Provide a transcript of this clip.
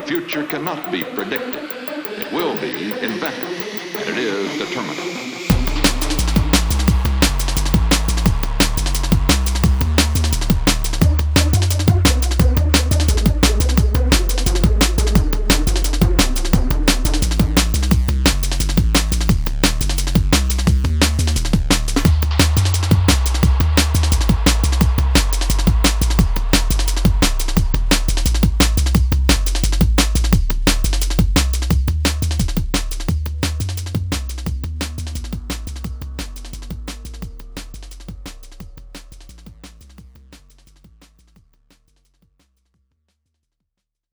The future cannot be predicted. It will be invented, it is determinate.